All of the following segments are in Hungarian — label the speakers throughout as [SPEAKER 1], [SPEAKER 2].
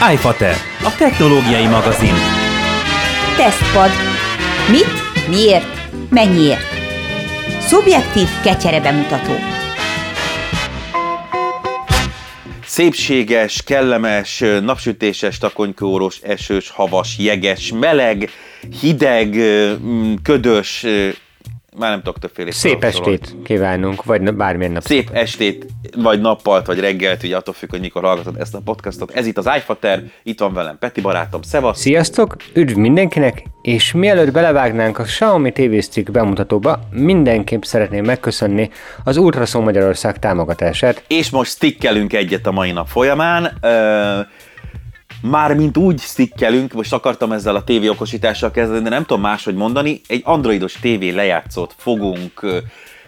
[SPEAKER 1] iFater, a technológiai magazin.
[SPEAKER 2] Tesztpad. Mit, miért, mennyiért? Szubjektív kecsere bemutató.
[SPEAKER 3] Szépséges, kellemes, napsütéses, takonykóros, esős, havas, jeges, meleg, hideg, mm, ködös, már nem tudok többféle
[SPEAKER 4] Szép estét kívánunk, vagy bármilyen nap.
[SPEAKER 3] Szép estét, vagy nappalt, vagy reggelt, ugye attól függ, hogy mikor hallgatod ezt a podcastot. Ez itt az iFater, itt van velem Peti barátom, szevasz!
[SPEAKER 4] Sziasztok, üdv mindenkinek, és mielőtt belevágnánk a Xiaomi TV Stick bemutatóba, mindenképp szeretném megköszönni az Ultrason Magyarország támogatását.
[SPEAKER 3] És most stickelünk egyet a mai nap folyamán. Ö- mármint úgy stikkelünk, most akartam ezzel a TV okosítással kezdeni, de nem tudom máshogy mondani, egy androidos TV lejátszót fogunk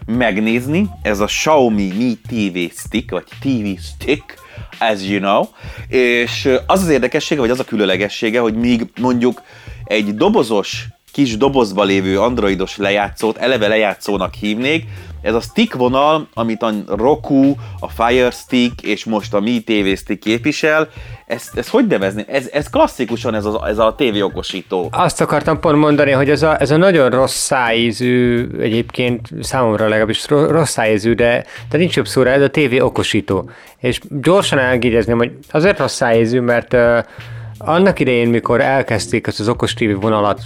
[SPEAKER 3] megnézni, ez a Xiaomi Mi TV Stick, vagy TV Stick, as you know, és az az érdekessége, vagy az a különlegessége, hogy míg mondjuk egy dobozos, kis dobozba lévő androidos lejátszót eleve lejátszónak hívnék, ez a stick vonal, amit a Roku, a Fire Stick és most a Mi TV Stick képvisel, ezt, ezt hogy nevezni? Ez, ez klasszikusan ez a, ez a TV okosító.
[SPEAKER 4] Azt akartam pont mondani, hogy ez a, ez a nagyon rossz szájízű, egyébként számomra legalábbis rossz szájízű, de, de nincs jobb szóra, ez a TV okosító. És gyorsan elgígyezném, hogy azért rossz szájízű, mert annak idején, mikor elkezdték ezt az okos TV vonalat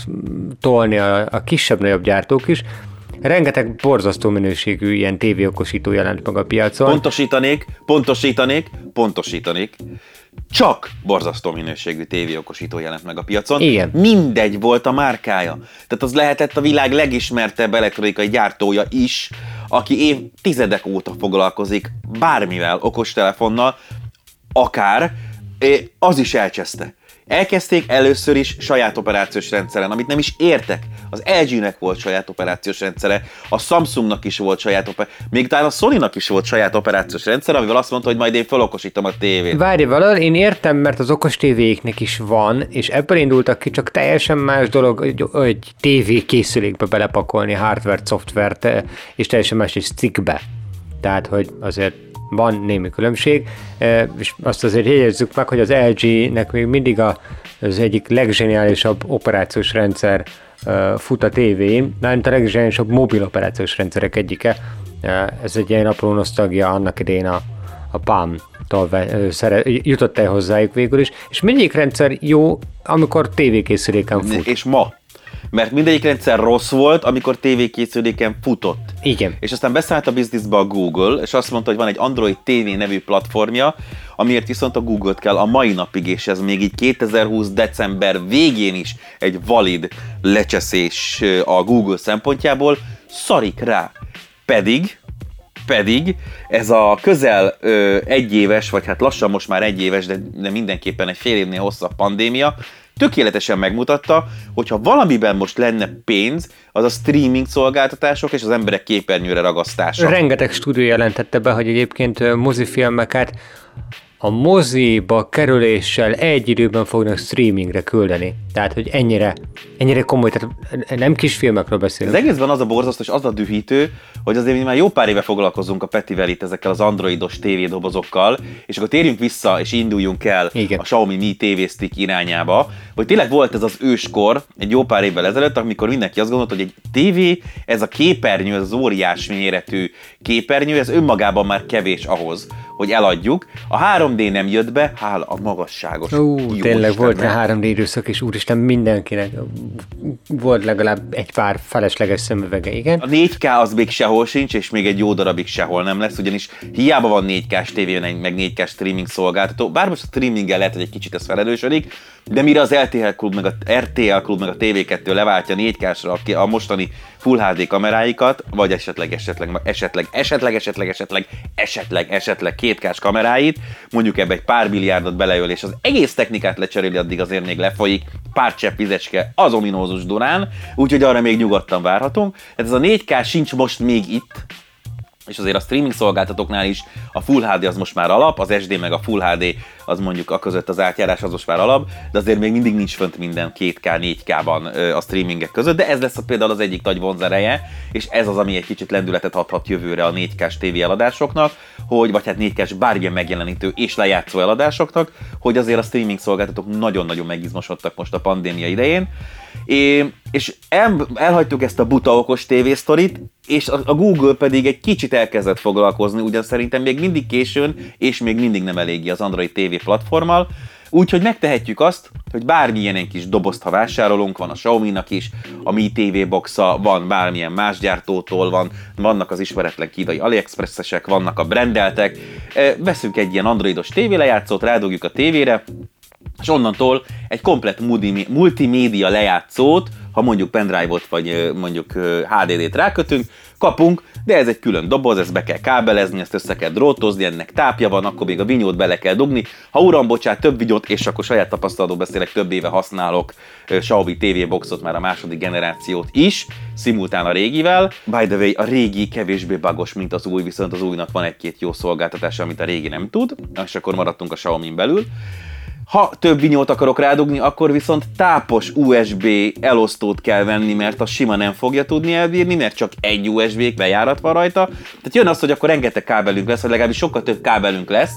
[SPEAKER 4] tolni a, a kisebb-nagyobb gyártók is, rengeteg borzasztó minőségű ilyen tévéokosító jelent meg a piacon.
[SPEAKER 3] Pontosítanék, pontosítanék, pontosítanék. Csak borzasztó minőségű tévéokosító jelent meg a piacon.
[SPEAKER 4] Igen.
[SPEAKER 3] Mindegy volt a márkája. Tehát az lehetett a világ legismertebb elektronikai gyártója is, aki év tizedek óta foglalkozik bármivel, okostelefonnal, akár, az is elcseszte. Elkezdték először is saját operációs rendszeren, amit nem is értek. Az LG-nek volt saját operációs rendszere, a Samsungnak is volt saját operációs még talán a Sony-nak is volt saját operációs rendszer, amivel azt mondta, hogy majd én felokosítom a tévét.
[SPEAKER 4] Várj, valahol én értem, mert az okos tévéknek is van, és ebből indultak ki, csak teljesen más dolog egy, egy tévé készülékbe belepakolni hardware szoftvert, eh, és teljesen más egy stickbe. Tehát, hogy azért van némi különbség, és azt azért jegyezzük meg, hogy az LG-nek még mindig az egyik leggeniálisabb operációs rendszer fut a tévén, nem a leggeniálisabb mobil operációs rendszerek egyike. Ez egy ilyen apró nosztalgia annak idén a, a PAM jutott el hozzájuk végül is, és mindegyik rendszer jó, amikor tévékészüléken fut.
[SPEAKER 3] És ma mert mindegyik rendszer rossz volt, amikor tévékészüléken futott.
[SPEAKER 4] Igen.
[SPEAKER 3] És aztán beszállt a bizniszbe a Google, és azt mondta, hogy van egy Android TV nevű platformja, amiért viszont a Google-t kell a mai napig, és ez még így 2020 december végén is egy valid lecseszés a Google szempontjából, szarik rá. Pedig, pedig ez a közel ö, egy éves, vagy hát lassan most már egy éves, de, de mindenképpen egy fél évnél hosszabb pandémia, tökéletesen megmutatta, hogyha valamiben most lenne pénz, az a streaming szolgáltatások és az emberek képernyőre ragasztása.
[SPEAKER 4] Rengeteg stúdió jelentette be, hogy egyébként mozifilmeket a moziba kerüléssel egy időben fognak streamingre küldeni. Tehát, hogy ennyire, ennyire komoly, tehát nem kis filmekről beszélünk.
[SPEAKER 3] Az egészben az a borzasztó és az a dühítő, hogy azért mi már jó pár éve foglalkozunk a Petivel itt ezekkel az androidos tévédobozokkal, és akkor térjünk vissza és induljunk el Igen. a Xiaomi Mi TV Stick irányába, hogy tényleg volt ez az őskor egy jó pár évvel ezelőtt, amikor mindenki azt gondolta, hogy egy TV, ez a képernyő, ez az óriás méretű képernyő, ez önmagában már kevés ahhoz, hogy eladjuk. A 3D nem jött be, hála a magasságos.
[SPEAKER 4] Ú, tényleg volt a 3D időszak, és úristen mindenkinek volt legalább egy pár felesleges szemüvege, igen.
[SPEAKER 3] A 4K az még sehol sincs, és még egy jó darabig sehol nem lesz, ugyanis hiába van 4K-s tévé, meg 4K streaming szolgáltató, bár most a streaminggel lehet, hogy egy kicsit ez felelősödik, de mire az RTL klub, meg a RTL klub, meg a TV2 leváltja 4K-sra a mostani Full HD kameráikat, vagy esetleg, esetleg, esetleg, esetleg, esetleg, esetleg, esetleg, esetleg kétkás kameráit, mondjuk ebbe egy pár milliárdot beleöl, és az egész technikát lecseréli, addig azért még lefolyik pár csepp vizecske az ominózus Dunán, úgyhogy arra még nyugodtan várhatunk. Ez a 4K sincs most még itt, és azért a streaming szolgáltatóknál is a Full HD az most már alap, az SD meg a Full HD az mondjuk a között az átjárás az most már alap, de azért még mindig nincs fönt minden 2K, 4K-ban a streamingek között, de ez lesz a például az egyik nagy vonzereje, és ez az, ami egy kicsit lendületet adhat jövőre a 4K-s TV eladásoknak, hogy, vagy hát 4K-s bármilyen megjelenítő és lejátszó eladásoknak, hogy azért a streaming szolgáltatók nagyon-nagyon megizmosodtak most a pandémia idején, É, és el, elhagytuk ezt a buta okos tévésztorit, és a, a Google pedig egy kicsit elkezdett foglalkozni, ugyan szerintem még mindig későn, és még mindig nem eléggé az Android TV platformmal, Úgyhogy megtehetjük azt, hogy bármilyen kis dobozt, ha vásárolunk, van a Xiaomi-nak is, a Mi TV boxa, van bármilyen más gyártótól, van, vannak az ismeretlen kínai AliExpress-esek, vannak a brendeltek. Veszünk egy ilyen androidos tévélejátszót, rádogjuk a tévére, és onnantól egy komplet multimédia lejátszót, ha mondjuk pendrive-ot vagy mondjuk HDD-t rákötünk, kapunk, de ez egy külön doboz, ezt be kell kábelezni, ezt össze kell drótozni, ennek tápja van, akkor még a vinyót bele kell dugni. Ha uram, bocsát, több vinyót, és akkor saját tapasztalatból beszélek, több éve használok Xiaomi TV boxot, már a második generációt is, szimultán a régivel. By the way, a régi kevésbé bagos, mint az új, viszont az újnak van egy-két jó szolgáltatása, amit a régi nem tud, és akkor maradtunk a Xiaomi belül. Ha több vinyót akarok rádugni, akkor viszont tápos USB elosztót kell venni, mert a sima nem fogja tudni elbírni, mert csak egy USB bejárat van rajta. Tehát jön az, hogy akkor rengeteg kábelünk lesz, vagy legalábbis sokkal több kábelünk lesz,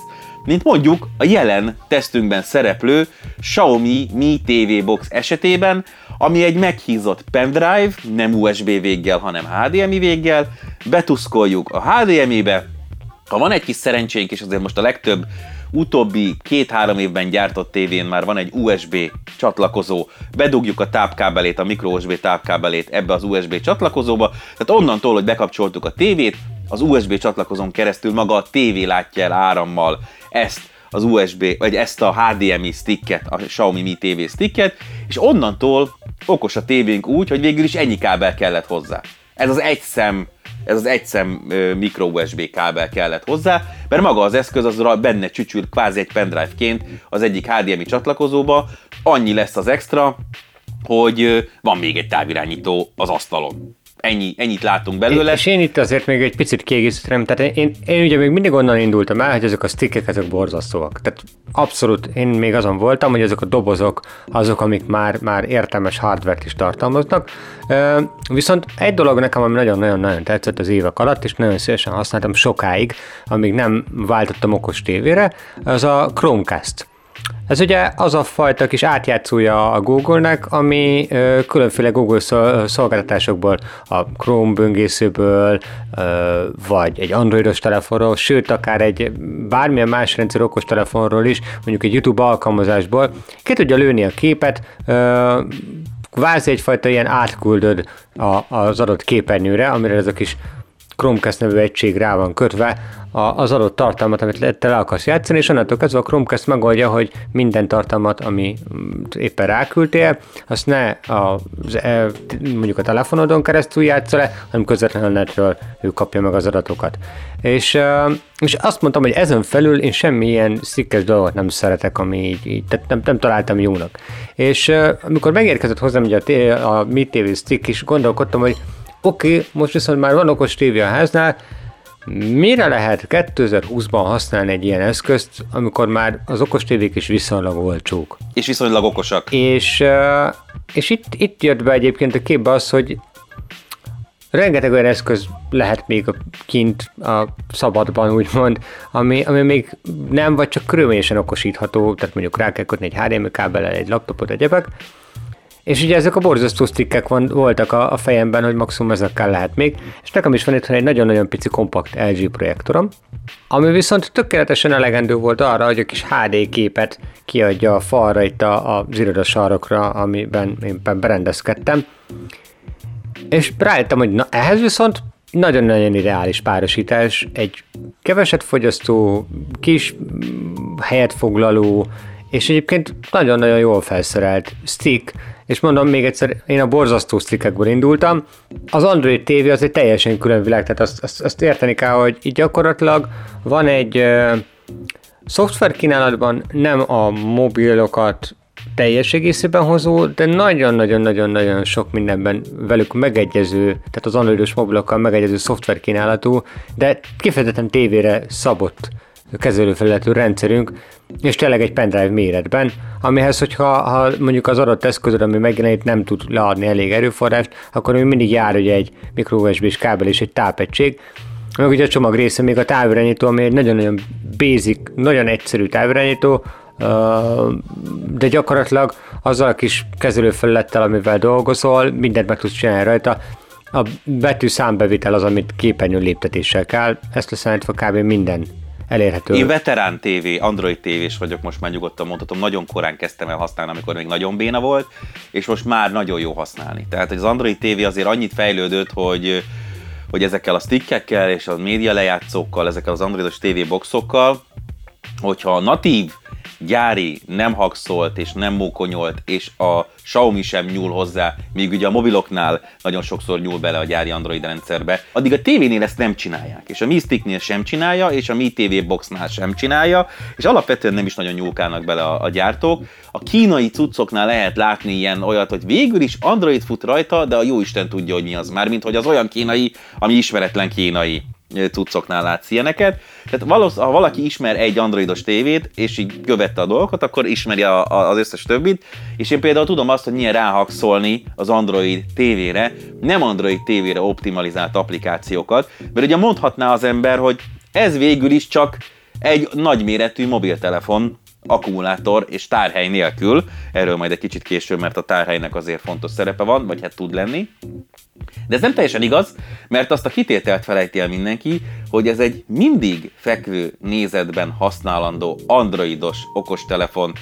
[SPEAKER 3] mint mondjuk a jelen tesztünkben szereplő Xiaomi Mi TV Box esetében, ami egy meghízott pendrive, nem USB véggel, hanem HDMI véggel, betuszkoljuk a HDMI-be, ha van egy kis szerencsénk, és azért most a legtöbb utóbbi két-három évben gyártott tévén már van egy USB csatlakozó, bedugjuk a tápkábelét, a micro USB tápkábelét ebbe az USB csatlakozóba, tehát onnantól, hogy bekapcsoltuk a tévét, az USB csatlakozón keresztül maga a tévé látja el árammal ezt az USB, vagy ezt a HDMI sticket, a Xiaomi Mi TV sticket, és onnantól okos a tévénk úgy, hogy végül is ennyi kábel kellett hozzá. Ez az egy szem ez az egyszem micro USB kábel kellett hozzá, mert maga az eszköz az benne csücsül kvázi egy pendrive-ként az egyik HDMI csatlakozóba, annyi lesz az extra, hogy van még egy távirányító az asztalon ennyi, ennyit látunk belőle.
[SPEAKER 4] És én itt azért még egy picit kiegészítem, tehát én, én ugye még mindig onnan indultam el, hogy ezek a stickek, ezek borzasztóak. Tehát abszolút én még azon voltam, hogy ezek a dobozok azok, amik már, már értelmes hardvert is tartalmaznak. Viszont egy dolog nekem, ami nagyon-nagyon-nagyon tetszett az évek alatt, és nagyon szívesen használtam sokáig, amíg nem váltottam okos tévére, az a Chromecast. Ez ugye az a fajta kis átjátszója a Google-nek, ami különféle Google szolgáltatásokból, a Chrome böngészőből, ö, vagy egy androidos telefonról, sőt, akár egy bármilyen más rendszer okos telefonról is, mondjuk egy YouTube alkalmazásból, ki tudja lőni a képet, ö, kvázi egyfajta ilyen átküldöd a, az adott képernyőre, amire ez a kis Chromecast nevű egység rá van kötve az adott tartalmat, amit te le akarsz játszani, és onnantól kezdve a Chromecast megoldja, hogy minden tartalmat, ami mm, éppen ráküldtél, azt ne a, e, mondjuk a telefonodon keresztül játsza le, hanem közvetlenül a netről ő kapja meg az adatokat. És, és azt mondtam, hogy ezen felül én semmilyen szikkes dolgot nem szeretek, ami így, így tehát nem, nem találtam jónak. És amikor megérkezett hozzám ugye a, a Mi TV stick is, gondolkodtam, hogy Oké, okay, most viszont már van okos tévé a háznál, mire lehet 2020-ban használni egy ilyen eszközt, amikor már az okos tévék is viszonylag olcsók?
[SPEAKER 3] És viszonylag okosak.
[SPEAKER 4] És, és itt, itt jött be egyébként a képbe az, hogy rengeteg olyan eszköz lehet még kint a szabadban, úgymond, ami, ami még nem, vagy csak körülményesen okosítható, tehát mondjuk rá kell kötni egy HDMI kábellel, egy laptopot, egyebek, és ugye ezek a borzasztó stickek van, voltak a, a fejemben, hogy maximum ezekkel lehet még, és nekem is van itt egy nagyon-nagyon pici kompakt LG projektorom, ami viszont tökéletesen elegendő volt arra, hogy a kis HD képet kiadja a falra itt a, a sarokra, amiben éppen berendezkedtem. És rájöttem, hogy na ehhez viszont nagyon-nagyon ideális párosítás, egy keveset fogyasztó, kis helyet foglaló, és egyébként nagyon-nagyon jól felszerelt stick, és mondom még egyszer, én a borzasztó stickekből indultam. Az Android TV az egy teljesen külön világ, tehát azt, azt, azt érteni kell, hogy így gyakorlatilag van egy uh, szoftver kínálatban nem a mobilokat teljes egészében hozó, de nagyon-nagyon-nagyon-nagyon sok mindenben velük megegyező, tehát az androidos mobilokkal megegyező szoftver kínálatú, de kifejezetten tévére szabott kezelőfelületű rendszerünk, és tényleg egy pendrive méretben, amihez, hogyha ha mondjuk az adott eszközöd, ami megjelenít, nem tud leadni elég erőforrást, akkor még mindig jár ugye egy micro USB-s kábel és egy tápegység, meg ugye a csomag része még a távirányító, ami egy nagyon-nagyon basic, nagyon egyszerű távirányító, de gyakorlatilag azzal a kis kezelőfelülettel, amivel dolgozol, mindent meg tudsz csinálni rajta. A betű számbevitel az, amit képernyő léptetéssel kell, ezt leszállítva kb. minden elérhető.
[SPEAKER 3] Én veterán TV, Android tévés vagyok, most már nyugodtan mondhatom, nagyon korán kezdtem el használni, amikor még nagyon béna volt, és most már nagyon jó használni. Tehát az Android TV azért annyit fejlődött, hogy hogy ezekkel a stickekkel és a média lejátszókkal, ezekkel az androidos TV boxokkal, hogyha a natív gyári nem hakszolt és nem mókonyolt, és a Xiaomi sem nyúl hozzá, míg ugye a mobiloknál nagyon sokszor nyúl bele a gyári Android rendszerbe, addig a tévénél ezt nem csinálják, és a Mi Sticknél sem csinálja, és a Mi TV Boxnál sem csinálja, és alapvetően nem is nagyon nyúlkálnak bele a, a gyártók. A kínai cuccoknál lehet látni ilyen olyat, hogy végül is Android fut rajta, de a jó Isten tudja, hogy mi az már, mint hogy az olyan kínai, ami ismeretlen kínai cuccoknál látsz ilyeneket. Tehát valósz, ha valaki ismer egy androidos tévét, és így követte a dolgokat, akkor ismeri a, a, az összes többit, és én például tudom azt, hogy milyen ráhakszolni az Android tévére, nem Android tévére optimalizált applikációkat, mert ugye mondhatná az ember, hogy ez végül is csak egy nagyméretű mobiltelefon, akkumulátor és tárhely nélkül, erről majd egy kicsit később, mert a tárhelynek azért fontos szerepe van, vagy hát tud lenni. De ez nem teljesen igaz, mert azt a kitételt felejti el mindenki, hogy ez egy mindig fekvő nézetben használandó androidos okostelefon,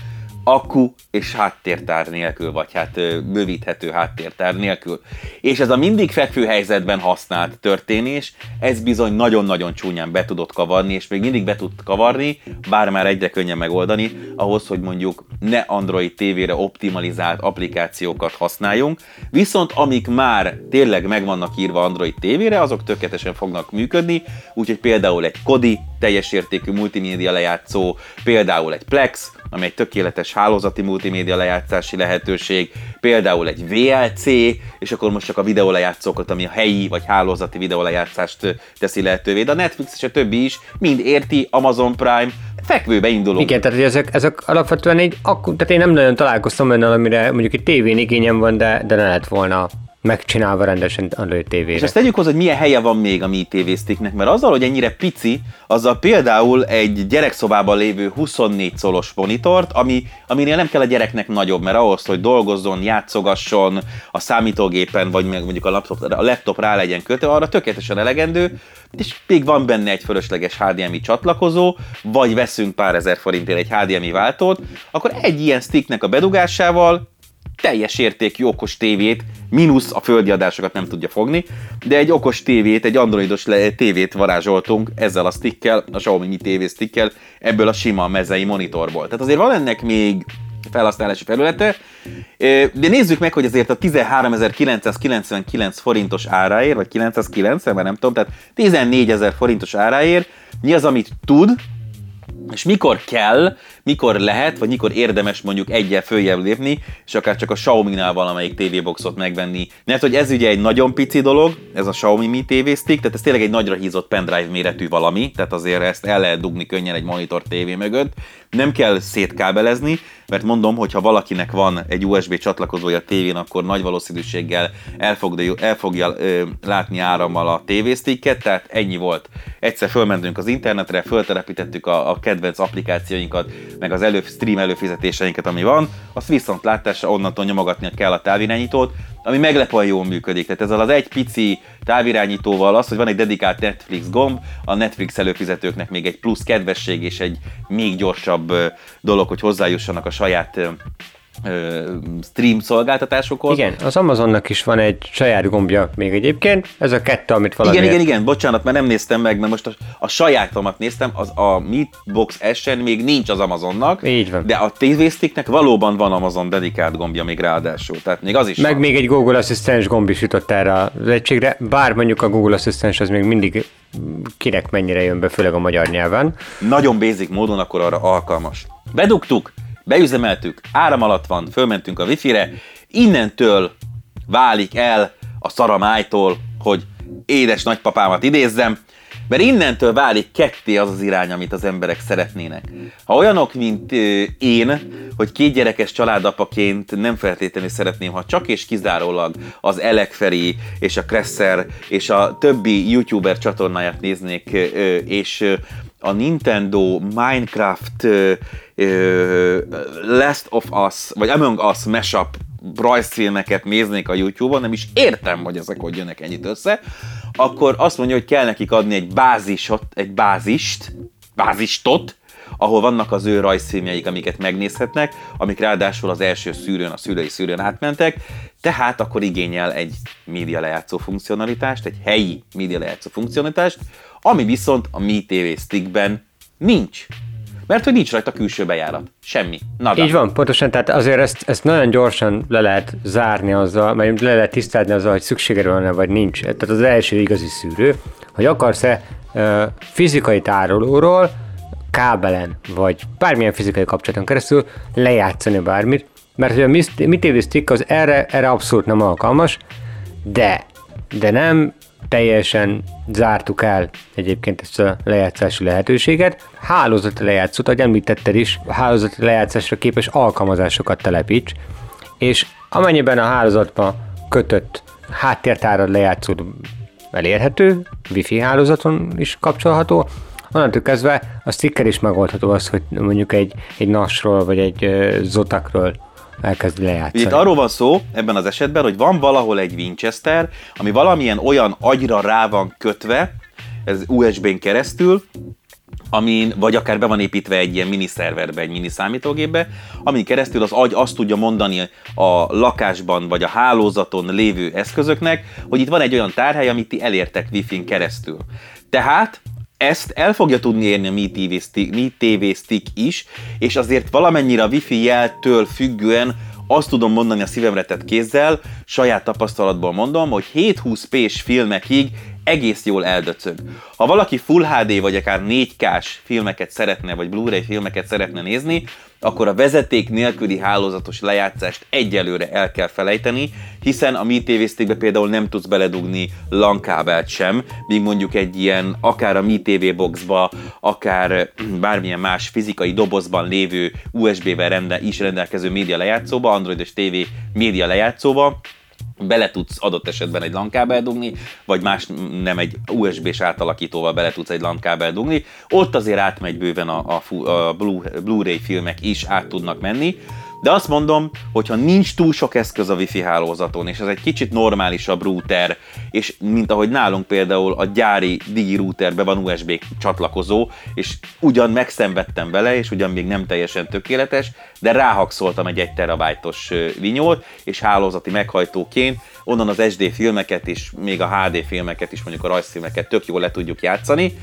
[SPEAKER 3] akku és háttértár nélkül, vagy hát bővíthető háttértár nélkül. És ez a mindig fekvő helyzetben használt történés, ez bizony nagyon-nagyon csúnyán be tudott kavarni, és még mindig be tud kavarni, bár már egyre könnyen megoldani, ahhoz, hogy mondjuk ne Android tévére optimalizált applikációkat használjunk, viszont amik már tényleg meg vannak írva Android tévére, azok tökéletesen fognak működni, úgyhogy például egy Kodi teljes értékű multimédia lejátszó, például egy Plex, ami egy tökéletes hálózati multimédia lejátszási lehetőség, például egy VLC, és akkor most csak a videólejátszókat, ami a helyi vagy hálózati videólejátszást teszi lehetővé, de a Netflix és a többi is mind érti, Amazon Prime, fekvőbe indulunk.
[SPEAKER 4] Igen, tehát hogy ezek, ezek alapvetően egy, akkor, tehát én nem nagyon találkoztam olyan, amire mondjuk egy tévén igényem van, de, de ne lehet volna megcsinálva rendesen Android TV-re.
[SPEAKER 3] És ezt tegyük hozzá, hogy milyen helye van még a Mi TV Sticknek, mert azzal, hogy ennyire pici, azzal például egy gyerekszobában lévő 24 szolos monitort, ami, aminél nem kell a gyereknek nagyobb, mert ahhoz, hogy dolgozzon, játszogasson a számítógépen, vagy mondjuk a laptop, a laptop rá legyen kötő, arra tökéletesen elegendő, és még van benne egy fölösleges HDMI csatlakozó, vagy veszünk pár ezer forintért egy HDMI váltót, akkor egy ilyen sticknek a bedugásával teljes értékű okos tévét, mínusz a földi adásokat nem tudja fogni, de egy okos tévét, egy androidos tévét varázsoltunk ezzel a stickkel, a Xiaomi Mi TV stickkel, ebből a sima mezei monitorból. Tehát azért van ennek még felhasználási felülete, de nézzük meg, hogy azért a 13.999 forintos áráért, vagy 990, mert nem tudom, tehát 14.000 forintos áráért mi az, amit tud, és mikor kell, mikor lehet, vagy mikor érdemes mondjuk egyel följebb lépni, és akár csak a Xiaomi-nál valamelyik TV boxot megvenni. Mert hogy ez ugye egy nagyon pici dolog, ez a Xiaomi Mi TV Stick, tehát ez tényleg egy nagyra hízott pendrive méretű valami, tehát azért ezt el lehet dugni könnyen egy monitor TV mögött. Nem kell szétkábelezni, mert mondom, hogy ha valakinek van egy USB csatlakozója a tévén, akkor nagy valószínűséggel el fogja, el fogja ö, látni árammal a TV sticket, tehát ennyi volt. Egyszer fölmentünk az internetre, föltelepítettük a, a kedvenc applikációinkat, meg az elő, stream előfizetéseinket, ami van, azt viszont látásra onnantól nyomogatnia kell a távirányítót, ami meglepően jól működik. Tehát ezzel az egy pici távirányítóval az, hogy van egy dedikált Netflix gomb, a Netflix előfizetőknek még egy plusz kedvesség és egy még gyorsabb dolog, hogy hozzájussanak a saját stream szolgáltatásokhoz.
[SPEAKER 4] Igen, az Amazonnak is van egy saját gombja még egyébként, ez a kettő, amit valami.
[SPEAKER 3] Igen, igen, igen, bocsánat, mert nem néztem meg, mert most a, a sajátomat néztem, az a Meatbox S-en még nincs az Amazonnak,
[SPEAKER 4] Így van.
[SPEAKER 3] de a TV Sticknek valóban van Amazon dedikált gombja még ráadásul, tehát még az is
[SPEAKER 4] Meg
[SPEAKER 3] van.
[SPEAKER 4] még egy Google Asszisztens gomb is jutott erre az egységre, bár mondjuk a Google Asszisztens az még mindig kinek mennyire jön be, főleg a magyar nyelven.
[SPEAKER 3] Nagyon basic módon akkor arra alkalmas. Bedugtuk, beüzemeltük, áram alatt van, fölmentünk a wifi-re, innentől válik el a szaramájtól, hogy édes nagypapámat idézzem, mert innentől válik ketté az az irány, amit az emberek szeretnének. Ha olyanok, mint én, hogy két gyerekes családapaként nem feltétlenül szeretném, ha csak és kizárólag az Elekferi és a Kresser és a többi YouTuber csatornáját néznék, és a Nintendo Minecraft Last of Us, vagy Among Us mashup rajzfilmeket néznék a YouTube-on, nem is értem, hogy ezek hogy jönnek ennyit össze, akkor azt mondja, hogy kell nekik adni egy bázisot, egy bázist, bázistot, ahol vannak az ő rajzfilmjeik, amiket megnézhetnek, amik ráadásul az első szűrőn, a szülői szűrőn átmentek, tehát akkor igényel egy média lejátszó funkcionalitást, egy helyi média lejátszó funkcionalitást, ami viszont a Mi TV Stickben nincs. Mert hogy nincs rajta külső bejárat. Semmi. Nada.
[SPEAKER 4] Így van, pontosan, tehát azért ezt, ezt nagyon gyorsan le lehet zárni azzal, vagy le lehet tisztázni azzal, hogy szükséged van vagy nincs. Tehát az első igazi szűrő, hogy akarsz-e fizikai tárolóról kábelen, vagy bármilyen fizikai kapcsolaton keresztül lejátszani bármit, mert hogy a Mi TV Stick az erre, erre abszolút nem alkalmas, de, de nem teljesen zártuk el egyébként ezt a lejátszási lehetőséget. Hálózati lejátszót, ahogy említetted is, hálózati lejátszásra képes alkalmazásokat telepíts, és amennyiben a hálózatba kötött háttértárad lejátszód elérhető, wifi hálózaton is kapcsolható, onnantól kezdve a sticker is megoldható az, hogy mondjuk egy, egy NAS-ról vagy egy Zotakról elkezd lejátszani.
[SPEAKER 3] Itt arról van szó ebben az esetben, hogy van valahol egy Winchester, ami valamilyen olyan agyra rá van kötve, ez USB-n keresztül, amin, vagy akár be van építve egy ilyen mini szerverbe, egy mini számítógépbe, amin keresztül az agy azt tudja mondani a lakásban vagy a hálózaton lévő eszközöknek, hogy itt van egy olyan tárhely, amit ti elértek Wi-Fi-n keresztül. Tehát ezt el fogja tudni érni a Mi TV, Stick, Mi TV Stick is, és azért valamennyire a Wi-Fi jeltől függően azt tudom mondani a szívemre tett kézzel, saját tapasztalatból mondom, hogy 720p-s filmekig egész jól eldöcög. Ha valaki Full HD vagy akár 4K-s filmeket szeretne, vagy Blu-ray filmeket szeretne nézni, akkor a vezeték nélküli hálózatos lejátszást egyelőre el kell felejteni, hiszen a Mi TV Stickbe például nem tudsz beledugni LAN kábelt sem, míg mondjuk egy ilyen akár a Mi TV boxba, akár bármilyen más fizikai dobozban lévő USB-vel rende, is rendelkező média lejátszóba, androidos TV média lejátszóba, bele tudsz adott esetben egy LAN kábel dugni, vagy más nem egy USB-s átalakítóval bele tudsz egy LAN kábel dugni. Ott azért átmegy bőven a, a, a Blu-ray filmek is át tudnak menni, de azt mondom, hogy ha nincs túl sok eszköz a Wi-Fi hálózaton, és ez egy kicsit normálisabb router, és mint ahogy nálunk például a gyári digi routerben van USB csatlakozó, és ugyan megszenvedtem vele, és ugyan még nem teljesen tökéletes, de ráhakszoltam egy 1 terabájtos vinyót, és hálózati meghajtóként onnan az SD filmeket és még a HD filmeket is, mondjuk a rajzfilmeket tök jól le tudjuk játszani,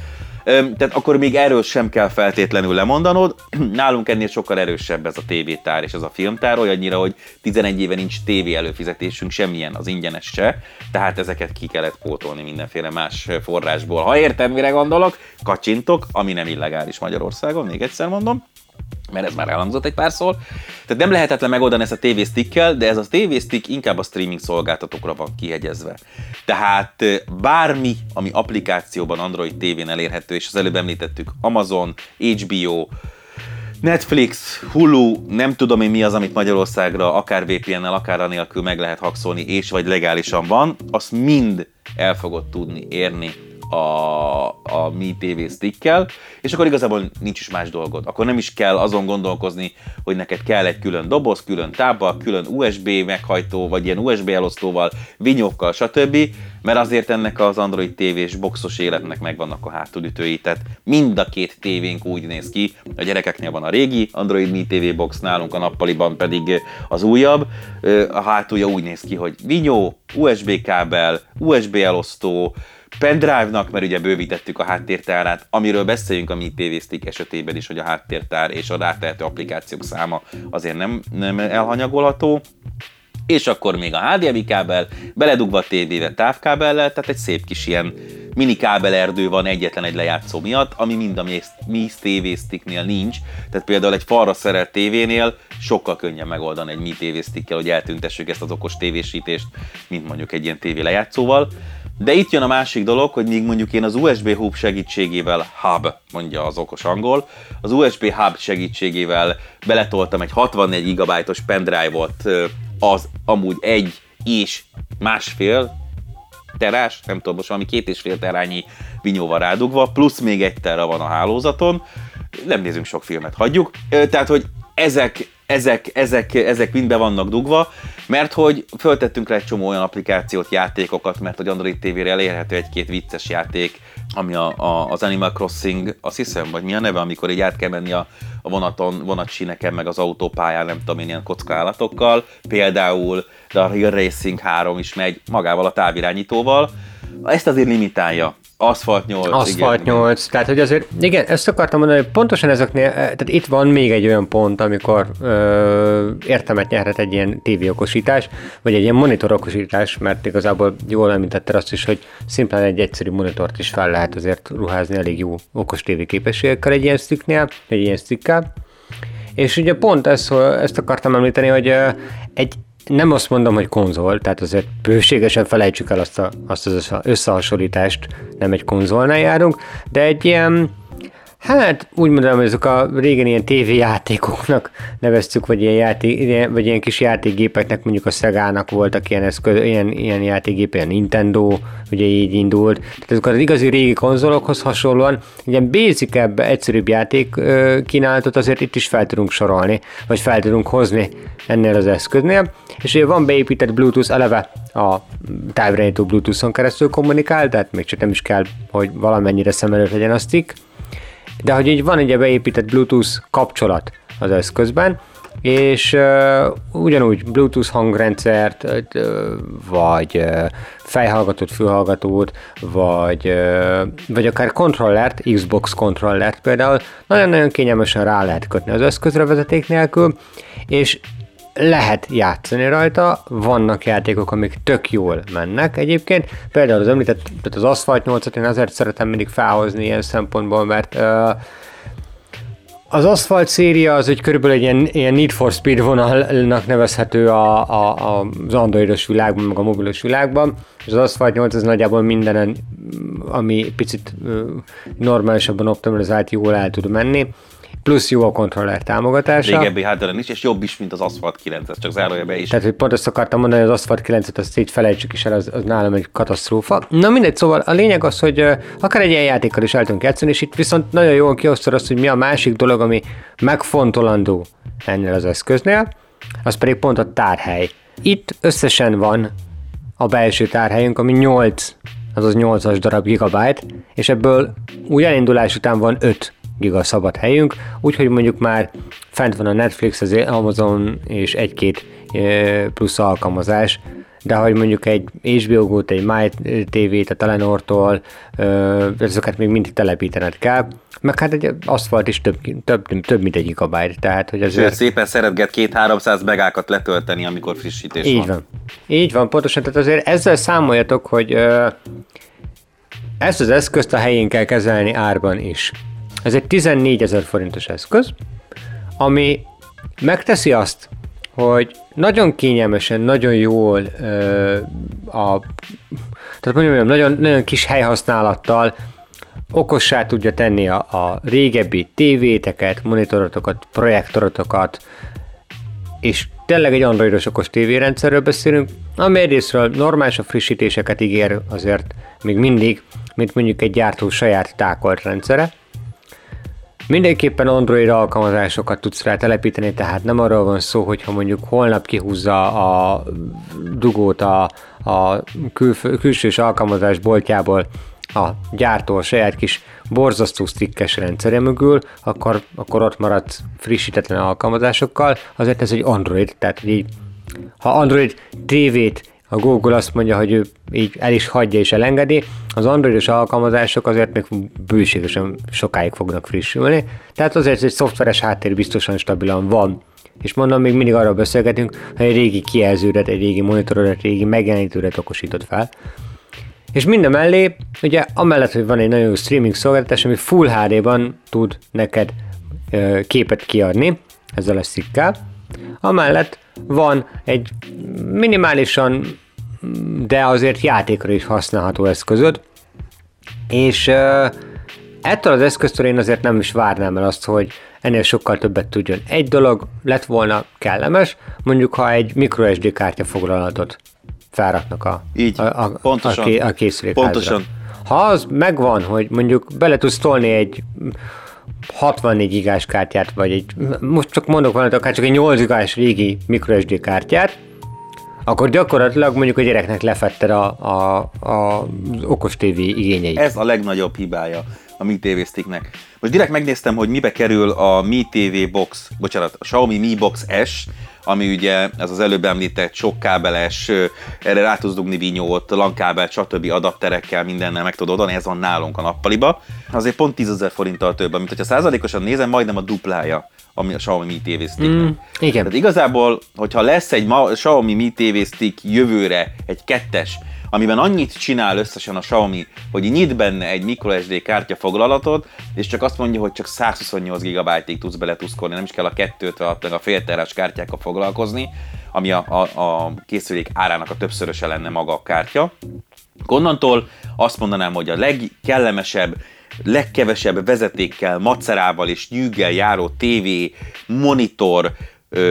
[SPEAKER 3] tehát akkor még erről sem kell feltétlenül lemondanod. Nálunk ennél sokkal erősebb ez a tévétár és ez a filmtár, olyannyira, hogy 11 éve nincs tévé előfizetésünk, semmilyen az ingyenes se, tehát ezeket ki kellett pótolni mindenféle más forrásból. Ha értem, mire gondolok, kacsintok, ami nem illegális Magyarországon, még egyszer mondom mert ez már elhangzott egy párszor. Tehát nem lehetetlen megoldani ezt a TV stickkel, de ez a TV stick inkább a streaming szolgáltatókra van kihegyezve. Tehát bármi, ami applikációban Android TV-n elérhető, és az előbb említettük Amazon, HBO, Netflix, Hulu, nem tudom én mi az, amit Magyarországra akár VPN-nel, akár anélkül meg lehet hakszolni, és vagy legálisan van, azt mind el fogod tudni érni a, a Mi TV stickkel, és akkor igazából nincs is más dolgod. Akkor nem is kell azon gondolkozni, hogy neked kell egy külön doboz, külön tábla, külön USB meghajtó, vagy ilyen USB elosztóval, vinyókkal, stb. Mert azért ennek az Android TV-s boxos életnek megvannak a hátulütői, tehát mind a két tévénk úgy néz ki, a gyerekeknél van a régi Android Mi TV box, nálunk a nappaliban pedig az újabb, a hátulja úgy néz ki, hogy vinyó, USB kábel, USB elosztó, pendrive-nak, mert ugye bővítettük a háttértárát, amiről beszéljünk a Mi TV esetében is, hogy a háttértár és a rátehető applikációk száma azért nem, nem elhanyagolható és akkor még a HDMI kábel, beledugva a tévébe távkábellel, tehát egy szép kis ilyen mini kábelerdő van egyetlen egy lejátszó miatt, ami mind a Mi TV Sticknél nincs. Tehát például egy falra szerelt tévénél sokkal könnyebb megoldani egy Mi TV Stickkel, hogy eltüntessük ezt az okos tévésítést, mint mondjuk egy ilyen tévé lejátszóval. De itt jön a másik dolog, hogy míg mondjuk én az USB hub segítségével, hub mondja az okos angol, az USB hub segítségével beletoltam egy 64 GB-os pendrive-ot, az amúgy egy és másfél terás, nem tudom, most valami két és fél terányi vinyóval rádugva, plusz még egy terra van a hálózaton, nem nézünk sok filmet, hagyjuk. Tehát, hogy ezek, ezek, ezek, ezek mind be vannak dugva, mert hogy föltettünk rá egy csomó olyan applikációt, játékokat, mert hogy Android TV-re elérhető egy-két vicces játék, ami a, a, az Animal Crossing, azt hiszem, vagy mi a neve, amikor így át kell menni a, a vonaton, vonatsíneken, meg az autópályán, nem tudom én, ilyen kockállatokkal. Például de a Hill Racing 3 is megy magával a távirányítóval. Ezt azért limitálja Aszfalt 8.
[SPEAKER 4] Aszfalt igen. 8, tehát hogy azért, igen, ezt akartam mondani, hogy pontosan ezeknél, eh, tehát itt van még egy olyan pont, amikor ö, értelmet nyerhet egy ilyen tévéokosítás, vagy egy ilyen monitorokosítás, mert igazából jól említetted azt is, hogy szimplán egy egyszerű monitort is fel lehet azért ruházni elég jó okos tévé képességekkel egy ilyen sticknél, egy ilyen stickkel. És ugye pont ezt, ezt akartam említeni, hogy egy nem azt mondom, hogy konzol, tehát azért bőségesen felejtsük el azt, a, azt az összehasonlítást, nem egy konzolnál járunk, de egy ilyen, Hát úgy mondanám, hogy ezek a régen ilyen tévéjátékoknak neveztük, vagy ilyen, játék, vagy ilyen kis játékgépeknek, mondjuk a Szegának voltak ilyen, eszköz, ilyen, ilyen játékgép, ilyen Nintendo, ugye így indult. Tehát ezek az igazi régi konzolokhoz hasonlóan ilyen basic egyszerűbb játék kínálatot azért itt is fel tudunk sorolni, vagy fel tudunk hozni ennél az eszköznél. És ugye van beépített Bluetooth eleve a távirányító Bluetooth-on keresztül kommunikál, tehát még csak nem is kell, hogy valamennyire szem előtt legyen a stick, de hogy így van egy beépített Bluetooth kapcsolat az eszközben, és uh, ugyanúgy Bluetooth hangrendszert, uh, vagy uh, fejhallgatót, fülhallgatót, vagy, uh, vagy akár kontrollert, Xbox kontrollert például, nagyon-nagyon kényelmesen rá lehet kötni az eszközre vezeték nélkül, és lehet játszani rajta, vannak játékok, amik tök jól mennek egyébként. Például az említett, tehát az Asphalt 8-at én azért szeretem mindig felhozni ilyen szempontból, mert uh, az Asphalt széria az egy körülbelül egy ilyen, ilyen Need for Speed vonalnak nevezhető a, a, az androidos világban, meg a mobilos világban, és az Asphalt 8 az nagyjából mindenen, ami picit uh, normálisabban optimalizált, jól el tud menni plusz jó a kontroller támogatása.
[SPEAKER 3] Régebbi hardware is, és jobb is, mint az Asphalt 9, ez csak zárójelbe is.
[SPEAKER 4] Tehát, hogy pont azt akartam mondani, hogy az Asphalt 9-et azt így felejtsük is el, az, az nálam egy katasztrófa. Na mindegy, szóval a lényeg az, hogy uh, akár egy ilyen játékkal is el tudunk játszani, és itt viszont nagyon jól kiosztod azt, hogy mi a másik dolog, ami megfontolandó ennél az eszköznél, az pedig pont a tárhely. Itt összesen van a belső tárhelyünk, ami 8, azaz 8-as darab gigabyte, és ebből új elindulás után van 5 giga szabad helyünk, úgyhogy mondjuk már fent van a Netflix, az Amazon és egy-két plusz alkalmazás, de hogy mondjuk egy HBO egy My TV-t, a Telenortól, ezeket még mindig telepítened kell, meg hát egy aszfalt is több, több, több mint egy gigabyte, tehát hogy azért...
[SPEAKER 3] szépen szeretget két-háromszáz megákat letölteni, amikor frissítés
[SPEAKER 4] Így van. van. Így van, pontosan, tehát azért ezzel számoljatok, hogy ezt az eszközt a helyén kell kezelni árban is. Ez egy 14 ezer forintos eszköz, ami megteszi azt, hogy nagyon kényelmesen, nagyon jól ö, a, tehát mondjam, nagyon, nagyon kis helyhasználattal okossá tudja tenni a, a régebbi tévéteket, monitorotokat, projektorotokat, és tényleg egy androidos okos tévérendszerről beszélünk, ami egyrésztről normális a frissítéseket ígér azért még mindig, mint mondjuk egy gyártó saját tákolt rendszere, Mindenképpen Android alkalmazásokat tudsz rá telepíteni, tehát nem arról van szó, hogy ha mondjuk holnap kihúzza a dugót a, a kül, külsős alkalmazás boltjából a gyártó a saját kis borzasztó strikkes rendszere mögül, akkor, akkor ott maradt frissítetlen alkalmazásokkal, azért ez egy Android, tehát így, ha Android TV-t a Google azt mondja, hogy ő így el is hagyja és elengedi, az androidos alkalmazások azért még bőségesen sokáig fognak frissülni, tehát azért egy szoftveres háttér biztosan stabilan van. És mondom, még mindig arról beszélgetünk, hogy egy régi kijelződet, egy régi monitorodat, egy régi megjelenítődet okosított fel. És minden mellé, ugye amellett, hogy van egy nagyon jó streaming szolgáltatás, ami Full HD-ban tud neked ö, képet kiadni, ezzel a szikkel, amellett van egy minimálisan, de azért játékra is használható eszközöd, és ö, ettől az eszköztől én azért nem is várnám el azt, hogy ennél sokkal többet tudjon. Egy dolog lett volna kellemes, mondjuk ha egy microSD kártya foglalatot felraknak a,
[SPEAKER 3] Így,
[SPEAKER 4] a, a,
[SPEAKER 3] pontosan.
[SPEAKER 4] a, ké, a készülékházra.
[SPEAKER 3] Pontosan.
[SPEAKER 4] Ha az megvan, hogy mondjuk bele tudsz tolni egy 64 gigás kártyát, vagy egy, most csak mondok valamit, akár csak egy 8 gigás régi microSD kártyát, akkor gyakorlatilag mondjuk a gyereknek lefetted a, a, a, az okos TV igényeit.
[SPEAKER 3] Ez a legnagyobb hibája a Mi TV Sticknek. Most direkt megnéztem, hogy mibe kerül a Mi TV Box, bocsánat, a Xiaomi Mi Box S, ami ugye ez az előbb említett sok kábeles, erre rá tudsz dugni vinyót, LAN-kábel, stb. adapterekkel, mindennel meg tudod adni, ez van nálunk a nappaliba. Azért pont 10 ezer forinttal több, mint hogyha százalékosan nézem, majdnem a duplája ami a Xiaomi Mi TV Sticknek.
[SPEAKER 4] Mm, igen.
[SPEAKER 3] Tehát igazából, hogyha lesz egy ma, Xiaomi Mi TV Stick jövőre, egy kettes, amiben annyit csinál összesen a Xiaomi, hogy nyit benne egy microSD kártya foglalatot, és csak azt mondja, hogy csak 128 GB-ig tudsz beletuszkolni, nem is kell a 256 meg a fél terás kártyákkal foglalkozni, ami a, a, a készülék árának a többszöröse lenne maga a kártya. Onnantól azt mondanám, hogy a legkellemesebb, legkevesebb vezetékkel, macerával és nyűggel járó TV, monitor,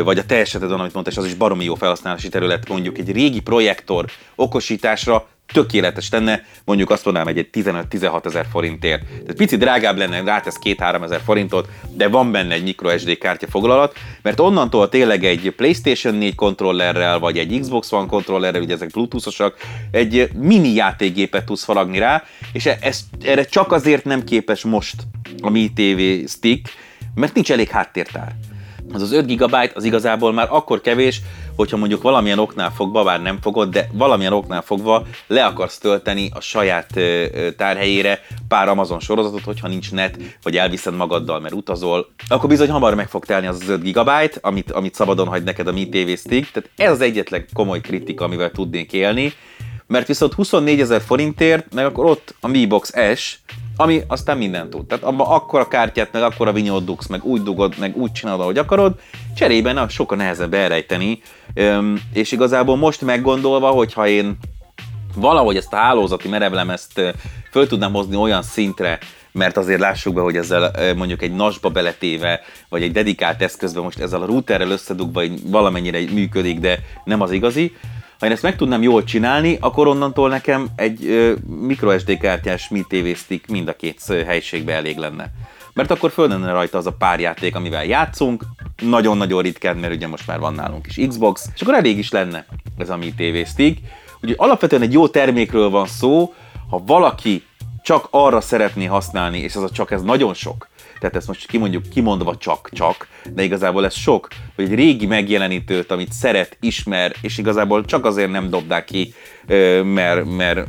[SPEAKER 3] vagy a te esetedben, amit mondtál, és az is baromi jó felhasználási terület, mondjuk egy régi projektor okosításra tökéletes lenne, mondjuk azt mondanám, egy 15-16 ezer forintért. Tehát pici drágább lenne, rátesz 2-3 ezer forintot, de van benne egy microSD kártya foglalat, mert onnantól tényleg egy PlayStation 4 kontrollerrel, vagy egy Xbox One kontrollerrel, ugye ezek bluetooth egy mini játékgépet tudsz faragni rá, és e- ez, erre csak azért nem képes most a Mi TV Stick, mert nincs elég háttértár az az 5 GB az igazából már akkor kevés, hogyha mondjuk valamilyen oknál fogva, bár nem fogod, de valamilyen oknál fogva le akarsz tölteni a saját tárhelyére pár Amazon sorozatot, hogyha nincs net, vagy elviszed magaddal, mert utazol, akkor bizony hamar meg fog telni az az 5 GB, amit, amit szabadon hagy neked a Mi TV Stick. Tehát ez az egyetlen komoly kritika, amivel tudnék élni, mert viszont 24 ezer forintért, meg akkor ott a Mi Box S, ami aztán mindent tud. Tehát abban akkora kártyát, meg akkora vinyót dugsz, meg úgy dugod, meg úgy csinálod, ahogy akarod, cserében az sokkal nehezebb elrejteni, Öm, és igazából most meggondolva, hogyha én valahogy ezt a hálózati merevlemezt föl tudnám hozni olyan szintre, mert azért lássuk be, hogy ezzel mondjuk egy nasba beletéve, vagy egy dedikált eszközbe most ezzel a routerrel összedugva valamennyire működik, de nem az igazi, ha én ezt meg tudnám jól csinálni, akkor onnantól nekem egy ö, microSD kártyás Mi TV Stick mind a két helyiségbe elég lenne. Mert akkor föl lenne rajta az a pár játék, amivel játszunk, nagyon-nagyon ritkán, mert ugye most már van nálunk is Xbox, és akkor elég is lenne ez a Mi TV Stick. Úgyhogy alapvetően egy jó termékről van szó, ha valaki csak arra szeretné használni, és az a csak ez nagyon sok, tehát ezt most kimondjuk kimondva csak-csak, de igazából ez sok, hogy egy régi megjelenítőt, amit szeret, ismer, és igazából csak azért nem dobták ki, mert, mert,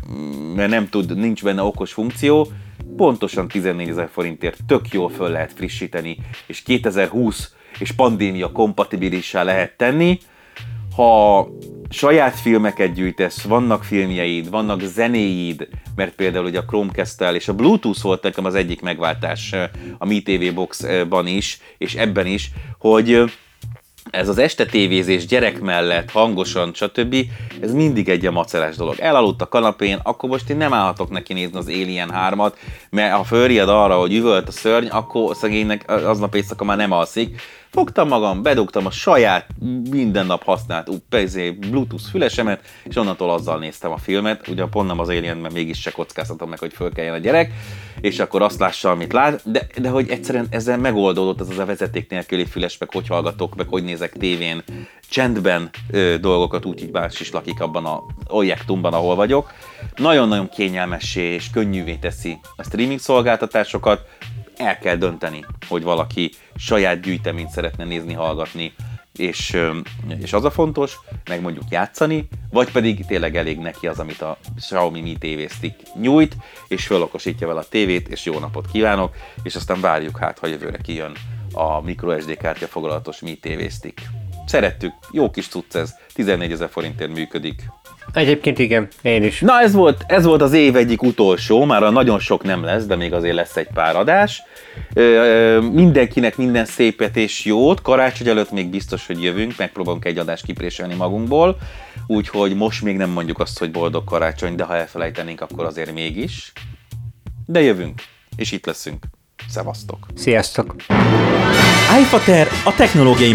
[SPEAKER 3] mert nem tud, nincs benne okos funkció, pontosan 14 ezer forintért tök jól föl lehet frissíteni, és 2020 és pandémia kompatibilissá lehet tenni, ha saját filmeket gyűjtesz, vannak filmjeid, vannak zenéid, mert például ugye a Chromecast-tel és a Bluetooth volt nekem az egyik megváltás a Mi TV Box-ban is, és ebben is, hogy ez az este tévézés gyerek mellett, hangosan, stb. Ez mindig egy a macerás dolog. Elaludt a kanapén, akkor most én nem állhatok neki nézni az Alien 3-at, mert ha fölriad arra, hogy üvölt a szörny, akkor szegénynek aznap éjszaka már nem alszik. Fogtam magam, bedugtam a saját minden nap használt upezé, Bluetooth fülesemet, és onnantól azzal néztem a filmet. Ugye pont nem az Alien, mert mégis se kockáztatom meg, hogy fölkeljen a gyerek, és akkor azt lássa, amit lát, de, de hogy egyszerűen ezzel megoldódott ez az a vezeték nélküli füles, meg hogy hallgatok, meg hogy nézek tévén, csendben ö, dolgokat, úgyhogy más is lakik abban a objektumban, ahol vagyok. Nagyon-nagyon kényelmessé és könnyűvé teszi a streaming szolgáltatásokat, el kell dönteni, hogy valaki saját gyűjteményt szeretne nézni, hallgatni, és, és az a fontos, meg mondjuk játszani, vagy pedig tényleg elég neki az, amit a Xiaomi Mi TV Stick nyújt, és fölokosítja vele a tévét, és jó napot kívánok, és aztán várjuk hát, ha jövőre kijön a microSD kártya foglalatos Mi TV Stick. Szerettük, jó kis cucc ez, 14 ezer forintért működik,
[SPEAKER 4] Egyébként igen, én is.
[SPEAKER 3] Na ez volt, ez volt az év egyik utolsó, már a nagyon sok nem lesz, de még azért lesz egy pár adás. Ö, ö, mindenkinek minden szépet és jót, karácsony előtt még biztos, hogy jövünk, megpróbálunk egy adást kipréselni magunkból, úgyhogy most még nem mondjuk azt, hogy boldog karácsony, de ha elfelejtenénk, akkor azért mégis. De jövünk, és itt leszünk. Szevasztok!
[SPEAKER 4] Sziasztok!
[SPEAKER 1] iFater a technológiai